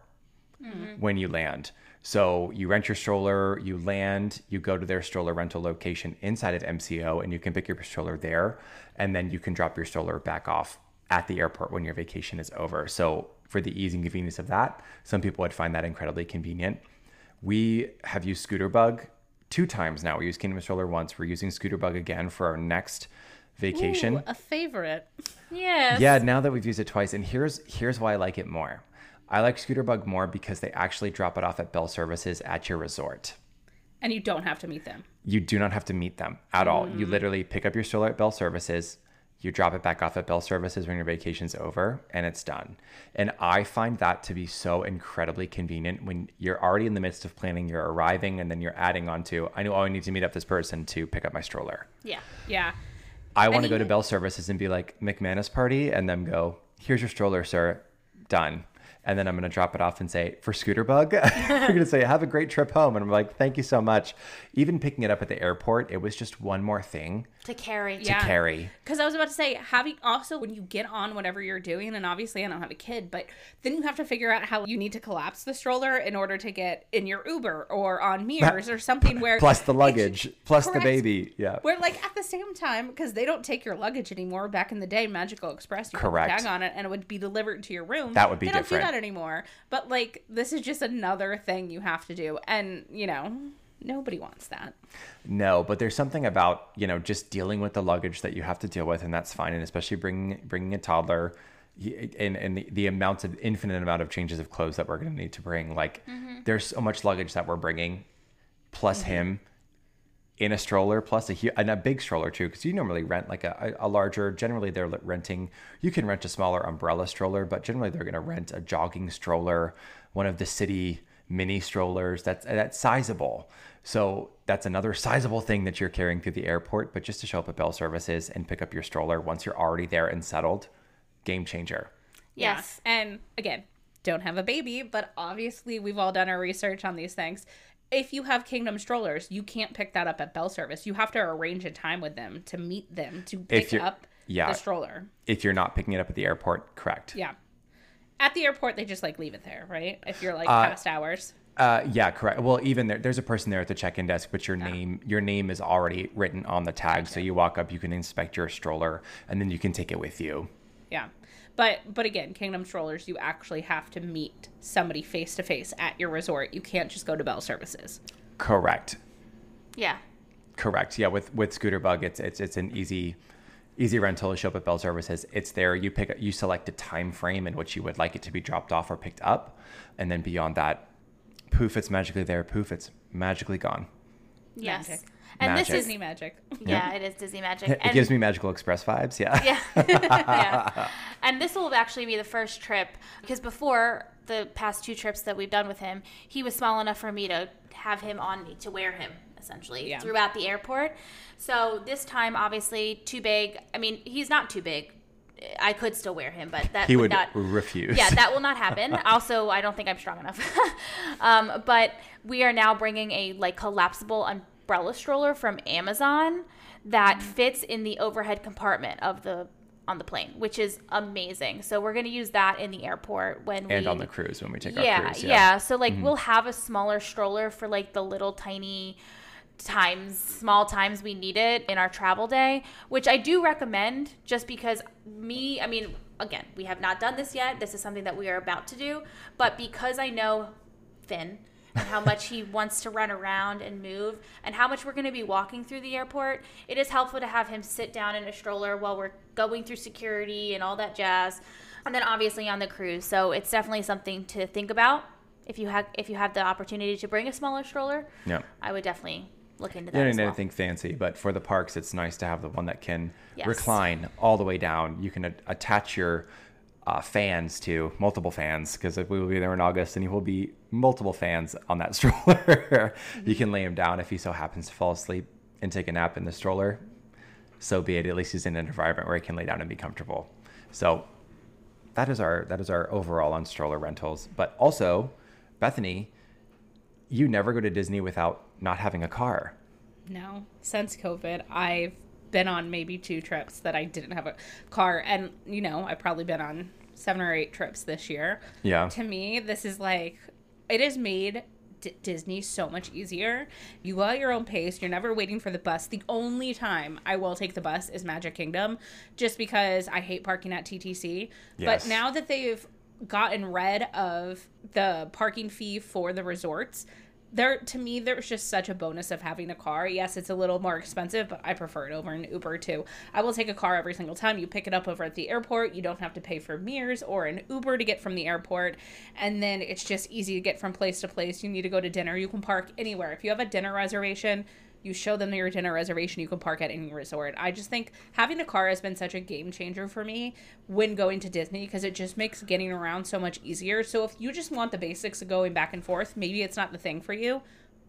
Mm-hmm. when you land. So you rent your stroller, you land, you go to their stroller rental location inside of MCO, and you can pick your stroller there, and then you can drop your stroller back off at the airport when your vacation is over. So for the ease and convenience of that, some people would find that incredibly convenient. We have used Scooterbug two times now. We used Kingdom Stroller once. We're using Scooterbug again for our next vacation. Ooh, a favorite. Yes. Yeah, now that we've used it twice, and here's here's why I like it more. I like Scooterbug more because they actually drop it off at Bell Services at your resort. And you don't have to meet them. You do not have to meet them at all. You mm. literally pick up your stroller at Bell Services, you drop it back off at Bell Services when your vacation's over, and it's done. And I find that to be so incredibly convenient when you're already in the midst of planning, you're arriving, and then you're adding on to, I know oh, I need to meet up this person to pick up my stroller. Yeah. Yeah. I want to go to Bell Services and be like McManus party and then go, here's your stroller, sir. Done. And then I'm going to drop it off and say, for Scooterbug, *laughs* you're going to say, have a great trip home. And I'm like, thank you so much. Even picking it up at the airport, it was just one more thing To carry. to Yeah. carry. Because I was about to say, having also when you get on whatever you're doing, and obviously I don't have a kid, but then you have to figure out how you need to collapse the stroller in order to get in your Uber or on Mears or something where Plus the luggage, plus the baby. Yeah. Where like at the same time, because they don't take your luggage anymore. Back in the day, Magical Express, you Correct. put tag on it and it would be delivered to your room. That would be they don't different. do that anymore. But like this is just another thing you have to do, and you know nobody wants that. No, but there's something about you know just dealing with the luggage that you have to deal with, and that's fine. And especially bringing bringing a toddler, and and the, the amounts of infinite amount of changes of clothes that we're going to need to bring. Like mm-hmm. there's so much luggage that we're bringing, plus mm-hmm. him in a stroller, plus a and a big stroller too, because you normally rent like a, a a larger. Generally, they're renting. You can rent a smaller umbrella stroller, but generally they're going to rent a jogging stroller, one of the city mini strollers. That's that's sizable. So that's another sizable thing that you're carrying through the airport. But just to show up at Bell Services and pick up your stroller once you're already there and settled, game changer. Yes. Yeah. And again, don't have a baby, but obviously we've all done our research on these things. If you have Kingdom strollers, you can't pick that up at Bell Service. You have to arrange a time with them to meet them to pick up yeah. the stroller. If you're not picking it up at the airport, correct. Yeah. At the airport, they just like leave it there, right? If you're like Uh, past hours. Uh, yeah, correct. Well, even there, there's a person there at the check-in desk, but your name, your name is already written on the tag. So you walk up, you can inspect your stroller, and then you can take it with you. Yeah. But but again, Kingdom strollers, you actually have to meet somebody face to face at your resort. You can't just go to Bell Services. Correct. Yeah. Correct. Yeah, with with Scooter Bug, it's it's it's an easy easy rental. You show up at Bell Services. It's there. You pick you select a time frame in which you would like it to be dropped off or picked up, and then beyond that, poof, it's magically there. Poof, it's magically gone. Yes. Magic. And Magic. this is Disney magic. yeah, it is Disney magic. It And- gives me Magical Express vibes. Yeah. yeah. *laughs* yeah. And this will actually be the first trip because before the past two trips that we've done with him, he was small enough for me to have him on me to wear him essentially Yeah. throughout the airport. So this time, obviously, too big. I mean, he's not too big. I could still wear him, but that He would would not. refuse. Yeah, that will not happen. *laughs* also, I don't think I'm strong enough. *laughs* um, but we are now bringing a like collapsible umbrella stroller from Amazon that fits in the overhead compartment of the on the plane, which is amazing. So we're going to use that in the airport when and we on the cruise when we take yeah, our cruise. yeah, So like we'll have a smaller stroller for like the little tiny times small times we need it in our travel day which i do recommend just because me i mean again, we have not done this yet. This is something that we are about to do. But because I know Finn and how much he *laughs* wants to run around and move and how much we're going to be walking through the airport, it is helpful to have him sit down in a stroller while we're going through security and all that jazz. And then obviously on the cruise. So it's definitely something to think about. If you have if you have the opportunity to bring a smaller stroller, Yeah. I would definitely look into that. You don't need well. anything fancy, but for the parks, it's nice to have the one that can Yes. recline all the way down. You can a- attach your uh, fans to multiple fans because we will be there in August, and you will be multiple fans on that *laughs* stroller. you can lay him down if he so happens to fall asleep and take a nap in the stroller. So be it. At least he's in an environment where he can lay down and be comfortable. So that is our that is our overall on stroller rentals. But also, Bethany, you never go to Disney without not having a car. No, since COVID, I've been on maybe two trips that I didn't have a car, and you know, I've probably been on seven or eight trips this year. Yeah. To me, this is like it has made D- Disney so much easier. You go at your own pace. You're never waiting for the bus. The only time I will take the bus is Magic Kingdom, just because I hate parking at TTC. Yes. But now that they've gotten rid of the parking fee for the resorts, there to me there's just such a bonus of having a car. Yes, it's a little more expensive, but I prefer it over an Uber too. I will take a car every single time. You pick it up over at the airport. You don't have to pay for Mears or an Uber to get from the airport, and then it's just easy to get from place to place. You need to go to dinner, you can park anywhere. If you have a dinner reservation, you show them your dinner reservation, you can park at any resort. I just think having a car has been such a game changer for me when going to Disney because it just makes getting around so much easier. So if you just want the basics of going back and forth, maybe it's not the thing for you.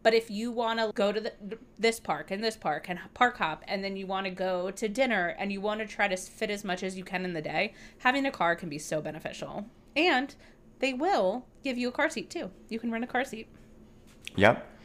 But if you want to go to the, this park and this park and park hop, and then you want to go to dinner and you want to try to fit as much as you can in the day, having a car can be so beneficial. And they will give you a car seat too. You can rent a car seat. Yep.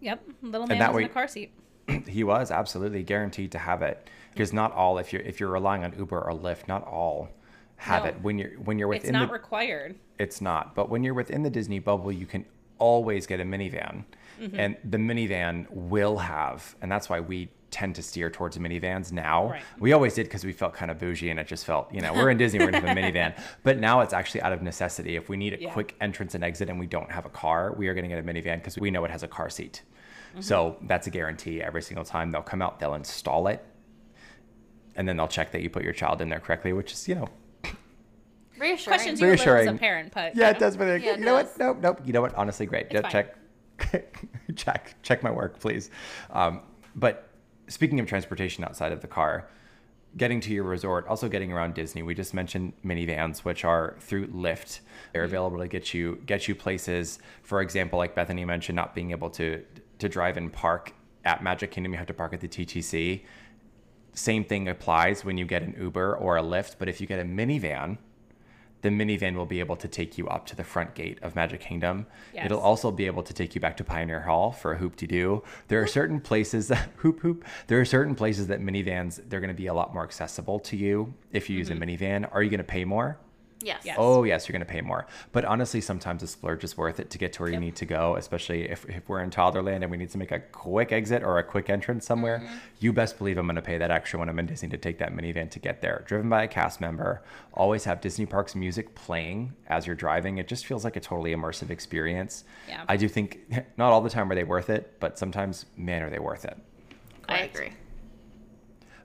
Yep, little And man that was in way- a car seat. *clears throat* he was absolutely guaranteed to have it because not all if you're if you're relying on Uber or Lyft, not all have No. it. When you're when you're within. It's not the required. it's not. But when you're within the Disney bubble, you can always get a minivan. Mm-hmm. And the minivan will have, and that's why we tend to steer towards minivans now. Right. We always did because we felt kind of bougie and it just felt, you know, we're in Disney, we're gonna have a minivan. *laughs* But now it's actually out of necessity. If we need a Yeah. quick entrance and exit and we don't have a car, we are gonna get a minivan because we know it has a car seat. Mm-hmm. So that's a guarantee every single time they'll come out, they'll install it, and then they'll check that you put your child in there correctly, which is, you know, Reassuring. Questions you a little as a parent, but yeah, you it does. But Yeah, it you know what? Nope, nope. You know what? Honestly, great. It's Yeah, fine. *laughs* check, check, my work, please. Um, but speaking of transportation outside of the car, getting to your resort, also getting around Disney. We just mentioned minivans, which are through Lyft. They're Mm-hmm. available to get you get you places. For example, like Bethany mentioned, not being able to to drive and park at Magic Kingdom, you have to park at the TTC. Same thing applies when you get an Uber or a Lyft, but if you get a minivan, the minivan will be able to take you up to the front gate of Magic Kingdom. Yes. It'll also be able to take you back to Pioneer Hall for a hoop de doo. There are certain places that *laughs* hoop hoop. There are certain places that minivans they're going to be a lot more accessible to you if you use a mm-hmm. minivan. Are you going to pay more? Yes. Yes. Oh yes, you're going to pay more. But honestly, sometimes a splurge is worth it to get to where you need to go, especially if, if we're in Toddlerland and we need to make a quick exit or a quick entrance somewhere. Mm-hmm. You best believe I'm going to pay that extra when I'm in Disney to take that minivan to get there. Driven by a cast member, always have Disney Parks music playing as you're driving. It just feels like a totally immersive experience. Yeah. I do think *laughs* not all the time are they worth it, but sometimes, man, are they worth it. I agree.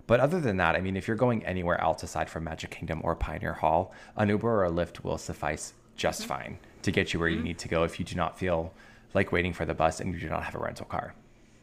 But other than that, I mean, if you're going anywhere else aside from Magic Kingdom or Pioneer Hall, an Uber or a Lyft will suffice just Mm-hmm. fine to get you where you need to go if you do not feel like waiting for the bus and you do not have a rental car.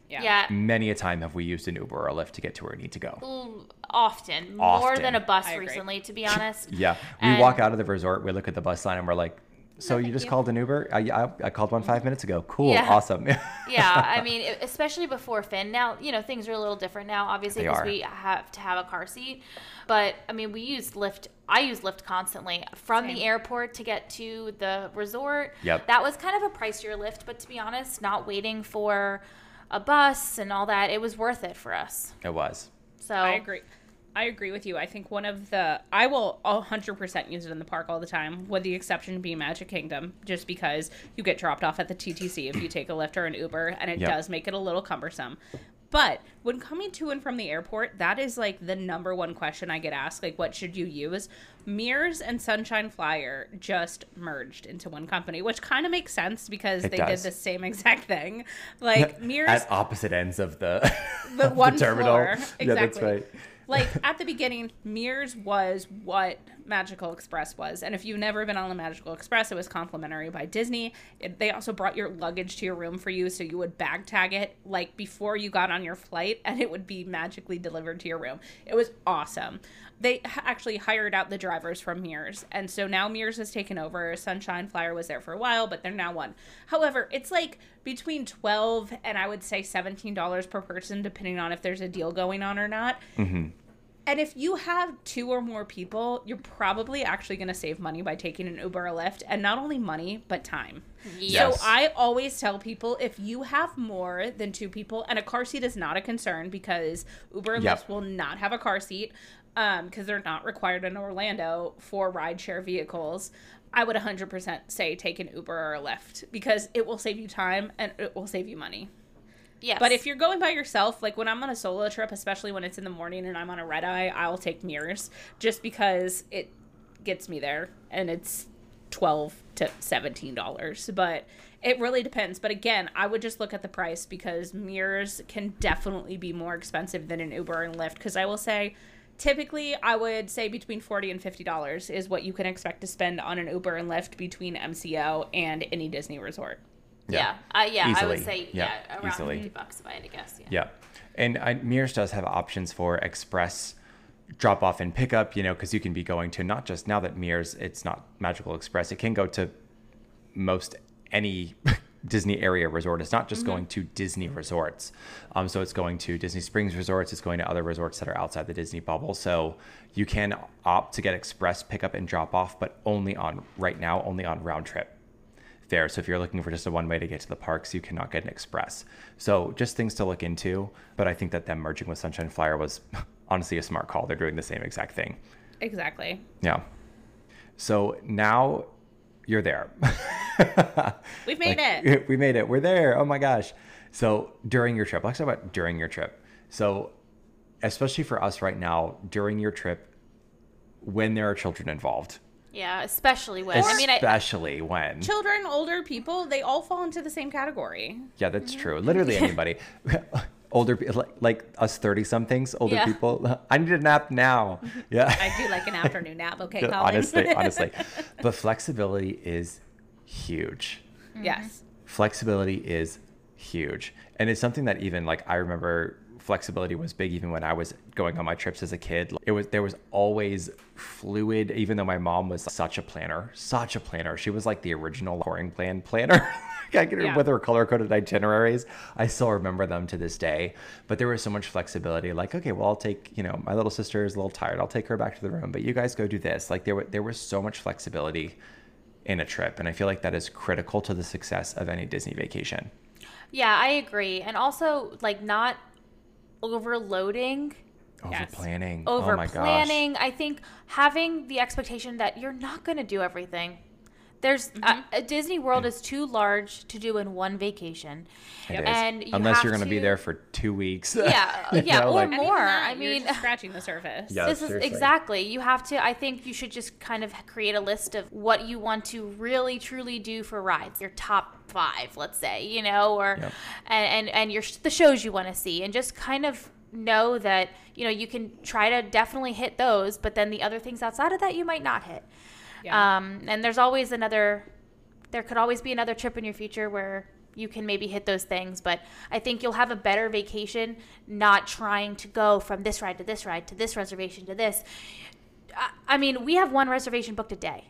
Yeah. Yeah. Many a time have we used an Uber or a Lyft to get to where we need to go. Ooh, Often. More than a bus recently, to be *laughs* honest. Yeah, we And- walk out of the resort, we look at the bus sign, and we're like, "So you just you." called an Uber? I, I, I called one five minutes ago. Cool, Yeah. awesome." *laughs* yeah, I mean, especially before Finn. Now, you know, things are a little different now, obviously, because we have to have a car seat. But I mean, we used Lyft. I use Lyft constantly from the airport to get to the resort. Yep. That was kind of a pricier Lyft, but to be honest, not waiting for a bus and all that, it was worth it for us. it was. So I agree. I agree with you. I think one of the I will 100% use it in the park all the time, with the exception being Magic Kingdom, just because you get dropped off at the TTC if you take a Lyft or an Uber, and it Yep. does make it a little cumbersome. But when coming to and from the airport, that is like the number one question I get asked. Like, what should you use? Mears and Sunshine Flyer just merged into one company, which kind of makes sense because It they does. did the same *laughs* exact thing. *laughs* Like Mears At opposite ends of the, *laughs* the one terminal. floor. Exactly. Yeah, that's right. Like *laughs* at the beginning, Mears was what Magical Express was, and if you've never been on the Magical Express, it was complimentary by Disney. It, they also brought your luggage to your room for you, so you would bag tag it like before you got on your flight, and it would be magically delivered to your room. It was awesome. They h- actually hired out the drivers from Mears, and so now Mears has taken over. Sunshine Flyer was there for a while, but they're now one. However, it's like between twelve and I would say seventeen dollars per person, depending on if there's a deal going on or not. Mm-hmm. And if you have two or more people, you're probably actually going to save money by taking an Uber or Lyft, and not only money, but time. Yes. So I always tell people if you have more than two people, and a car seat is not a concern because Uber and Yep. Lyft will not have a car seat um, because they're not required in Orlando for rideshare vehicles. I would 100% say take an Uber or a Lyft because it will save you time and it will save you money. Yes. But if you're going by yourself, like when I'm on a solo trip, especially when it's in the morning and I'm on a red eye, I'll take Mears just because it gets me there and it's twelve to seventeen dollars. But it really depends. But again, I would just look at the price because Mears can definitely be more expensive than an Uber and Lyft. Because I will say, typically, I would say between forty and fifty dollars is what you can expect to spend on an Uber and Lyft between MCO and any Disney resort. Yeah, uh, yeah, I would Easily. say Yeah, yeah, around easily. fifty bucks if I had to guess. Yeah. Yeah. And I, Mears does have options for express drop off and pickup, you know, because you can be going to not just now that Mears, it's not Magical Express, it can go to most any *laughs* Disney area resort. It's not just going to Disney resorts. Um, so it's going to Disney Springs resorts, it's going to other resorts that are outside the Disney bubble. So you can opt to get express pickup and drop off, but only on right now, only on round trip there. So if you're looking for just a one way to get to the parks, you cannot get an express. So just things to look into. But I think that them merging with Sunshine Flyer was *laughs* honestly a smart call. They're doing the same exact thing. Exactly. Yeah. So now you're there. *laughs* We've made Like, it. *laughs* We made it. We're there. Oh my gosh. So during your trip, let's talk about during your trip. So, especially for us right now, during your trip, when there are children involved, Yeah, especially when I mean, I, especially when children, older people, they all fall into the same category. Yeah, that's true. Literally anybody. *laughs* older pe- like, like us 30 somethings, older Yeah. people. *laughs* I need a nap now. Mm-hmm. Yeah. I do like an *laughs* afternoon nap, okay, Colin? honestly, honestly. But flexibility is huge. yes. Flexibility is huge. And it's something that even like I remember flexibility was big even when I was going on my trips as a kid. It was there was always fluid even though my mom was such a planner, such a planner. She was like the original touring plan planner. *laughs* I can Yeah. with her color coded itineraries. I still remember them to this day. But there was so much flexibility. Like, okay, well, I'll take, you know, my little sister is a little tired. I'll take her back to the room. But you guys go do this. Like there, wa- there was so much flexibility in a trip. And I feel like that is critical to the success of any Disney vacation. Yeah, I agree, and also like not overloading Over Yes. planning. over oh planning. I think having the expectation that you're not going to do everything. There's Mm-hmm. uh, Disney World is too large to do in one vacation. It is. And you Unless have you're going to be there for two weeks. Yeah, *laughs* yeah, know, or like- more. that, I you're mean, just *laughs* scratching the surface. Yeah. this is exactly. You have to. I think you should just kind of create a list of what you want to really truly do for rides. Your top five, let's say, you know, or Yep. and and and your the shows you want to see, and just kind of know that you know you can try to definitely hit those, but then the other things outside of that you might not hit. Yeah. Um, and there's always another. There could always be another trip in your future where you can maybe hit those things, but I think you'll have a better vacation not trying to go from this ride to this ride to this reservation to this. I, I mean, we have one reservation booked a day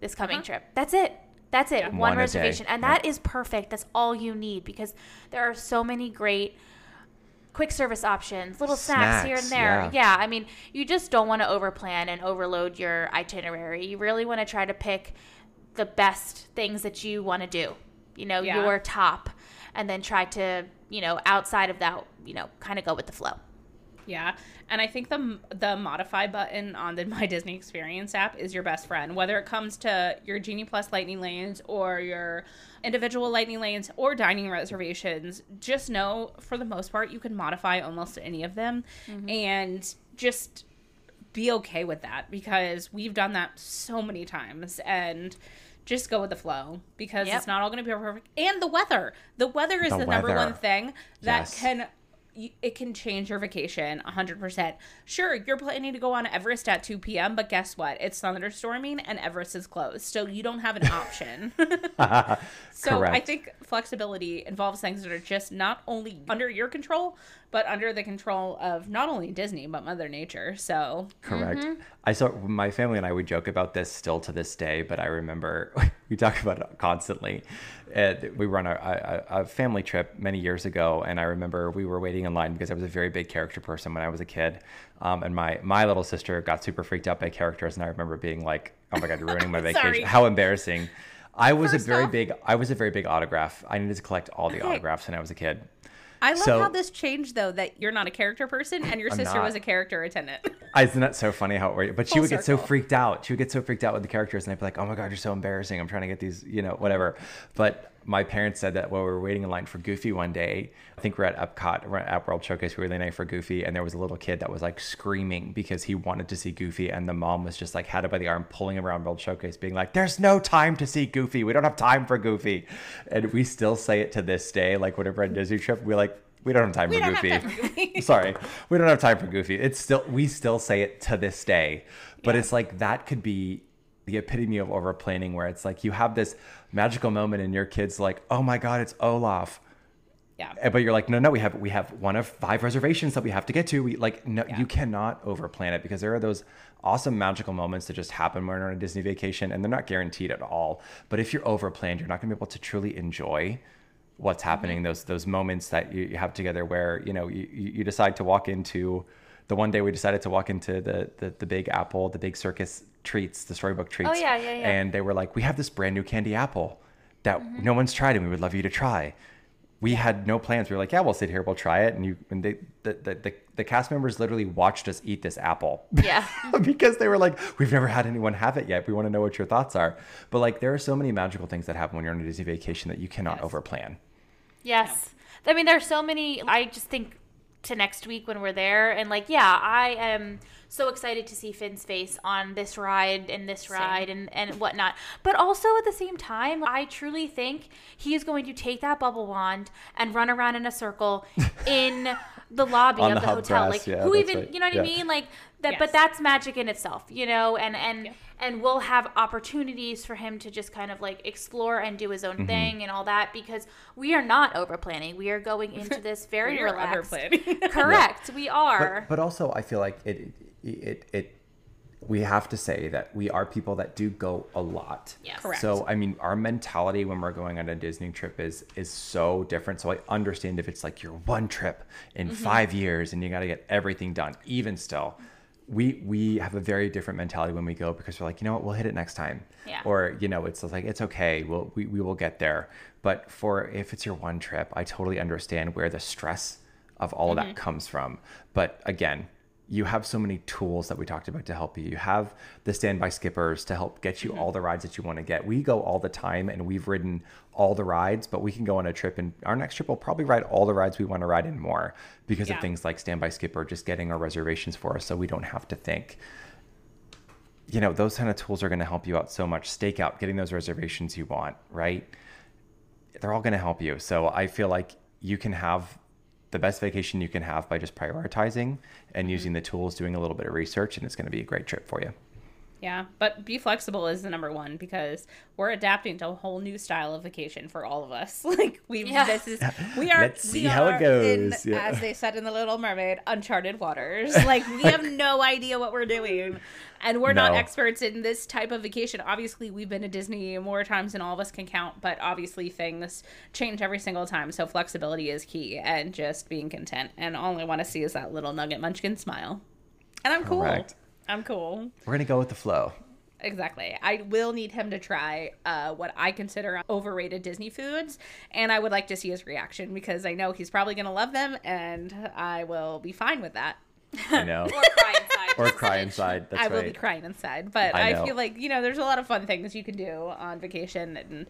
this coming Uh-huh. trip. That's it. That's it. Yeah. One, One reservation. And Yeah. that is perfect. That's all you need because there are so many great quick service options, little snacks, here and there. yeah. Yeah, I mean, you just don't want to overplan and overload your itinerary. You really want to try to pick the best things that you want to do. You know, Yeah. your top, and then try to, you know, outside of that, you know, kind of go with the flow. Yeah, and I think the the modify button on the *laughs* My Disney Experience app is your best friend. Whether it comes to your Genie Plus Lightning lanes or your individual Lightning lanes or dining reservations, just know for the most part you can modify almost any of them, mm-hmm. and just be okay with that because we've done that so many times and. Just go with the flow because Yep. it's not all going to be perfect. And the weather. The weather is The the, number one thing that Yes. can you, it can change your vacation 100%. Sure, you're planning to go on Everest at 2 p.m., but guess what? It's thunderstorming and Everest is closed. So you don't have an option. *laughs* so I think flexibility involves things that are just not only under your control, but under the control of not only Disney, but Mother Nature. So Correct. Mm-hmm. I saw my family and I would joke about this still to this day, but I remember *laughs* we talk about it constantly. Uh, we were on a, a, a family trip many years ago, and I remember we were waiting in line because I was a very big character person when I was a kid, um, and my my little sister got super freaked out by characters, and I remember being like, "Oh my god, you're ruining my *laughs* vacation! Sorry. How embarrassing!" I was First a very off- big I was a very big autograph. I needed to collect all the Okay. autographs when I was a kid. I love So- how this changed, though, that you're not a character person and your I'm sister was a character attendant. *laughs* Isn't that so funny how it worked? But she Full would get so freaked out. She would get so freaked out with the characters, and I'd be like, "Oh my god, you're so embarrassing! I'm trying to get these, you know, whatever." But my parents said that while we were waiting in line for Goofy one day, I think we're at Epcot, we're at World Showcase, we were waiting for Goofy, and there was a little kid that was like screaming because he wanted to see Goofy, and the mom was just like had it by the arm, pulling him around World Showcase, being like, "There's no time to see Goofy. We don't have time for Goofy," and we still say it to this day. Like whenever on Disney trip, we're like. We don't have time for Goofy. time for Goofy. *laughs* Sorry, we don't have time for Goofy. It's still we still say it to this day, but Yeah. it's like that could be the epitome of over planning, where it's like you have this magical moment and your kid's like, "Oh my God, it's Olaf," yeah. Eh, but you're like, "No, no, we have we have one of five reservations that we have to get to." We like no, Yeah. you cannot overplan it because there are those awesome magical moments that just happen when you're on a Disney vacation, and they're not guaranteed at all. But if you're overplanned, you're not going to be able to truly enjoy what's mm-hmm. happening those those moments that you, you have together where you know you, you decide to walk into the one day we decided to walk into the the, the big apple the big circus treats the storybook oh, treats Oh, yeah, yeah, yeah. and they were like we have this brand new candy apple that mm-hmm. no one's tried and we would love you to try we had no plans we were like yeah we'll sit here we'll try it and you and they the, the, the, the cast members literally watched us eat this apple Yeah. *laughs* because they were like, we've never had anyone have it yet. We want to know what your thoughts are. But like, there are so many magical things that happen when you're on a Disney vacation that you cannot Yes. overplan. Yes. I mean, there's so many. I just think to next week when we're there, and like, yeah, I am so excited to see Finn's face on this ride and this ride and, and whatnot. But also at the same time, I truly think he is going to take that bubble wand and run around in a circle *laughs* in the lobby of the the, hotel. Like, yeah, who even, right. you know what Yeah. I mean? Like, that, Yes. but that's magic in itself, you know, and, and, Yeah. And we'll have opportunities for him to just kind of like explore and do his own Mm-hmm. thing and all that because we are not over planning. We are going into *laughs* this very We are relaxed. underplanning. *laughs* Correct, we are. But, but also, I feel like it, it, it, we have to say that we are people that do go a lot. Yes. Correct. So I mean, our mentality when we're going on a Disney trip is is so different. So I understand if it's like your one trip in Mm-hmm. five years and you got to get everything done. Even still, we we have a very different mentality when we go because we're like, you know what, we'll hit it next time. Yeah. Or you know, it's like it's okay. We'll we, we will get there. But for if it's your one trip, I totally understand where the stress of all of that mm-hmm. comes from. But again, you have so many tools that we talked about to help you. You have the standby skippers to help get you mm-hmm. all the rides that you want to get. We go all the time and we've ridden all the rides, but we can go on a trip and our next trip will probably ride all the rides we want to ride and more because Yeah. of things like standby skipper, just getting our reservations for us so we don't have to think. You know, those kind of tools are going to help you out so much. Stakeout, getting those reservations you want, right? They're all going to help you. So I feel like you can have the best vacation you can have by just prioritizing and using the tools, doing a little bit of research, and it's going to be a great trip for you. Yeah, but be flexible is the number one because we're adapting to a whole new style of vacation for all of us. *laughs* Like we, Yeah. this is *laughs* we are. Let's we see how it are goes. In, Yeah. As they said in the Little Mermaid, uncharted waters. *laughs* Like we have no idea what we're doing, and we're not experts in this type of vacation. Obviously, we've been to Disney more times than all of us can count, but obviously things change every single time. So flexibility is key, and just being content. And all I want to see is that little nugget munchkin smile, and I'm cool. Correct. I'm cool. We're going to go with the flow. Exactly. I will need him to try uh, what I consider overrated Disney foods, and I would like to see his reaction because I know he's probably going to love them, and I will be fine with that. I know. *laughs* or cry inside. or cry inside. That's I will be crying inside, but I I, feel like you know there's a lot of fun things you can do on vacation and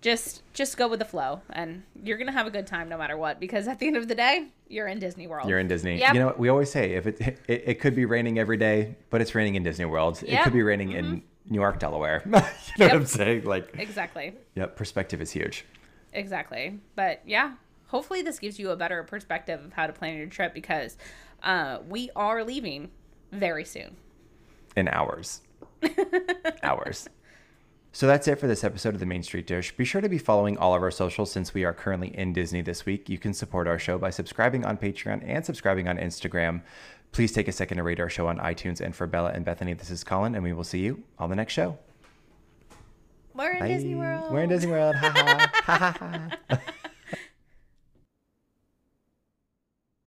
just just go with the flow and you're gonna have a good time no matter what because at the end of the day you're in Disney World. You're in Disney. Yep. You know, we always say if it, it it could be raining every day, but it's raining in Disney World. It could be raining in New York, Delaware. *laughs* you know what I'm saying? Like, exactly, yep, perspective is huge. exactly. But yeah, hopefully this gives you a better perspective of how to plan your trip because uh, we are leaving very soon. in hours. *laughs* hours. So that's it for this episode of the Main Street Dish. Be sure to be following all of our socials since we are currently in Disney this week. You can support our show by subscribing on Patreon and subscribing on Instagram. Please take a second to rate our show on iTunes. And for Bella and Bethany, this is Colin, and we will see you on the next show. We're in Disney World. We're in Disney World. Ha ha. *laughs* ha ha ha.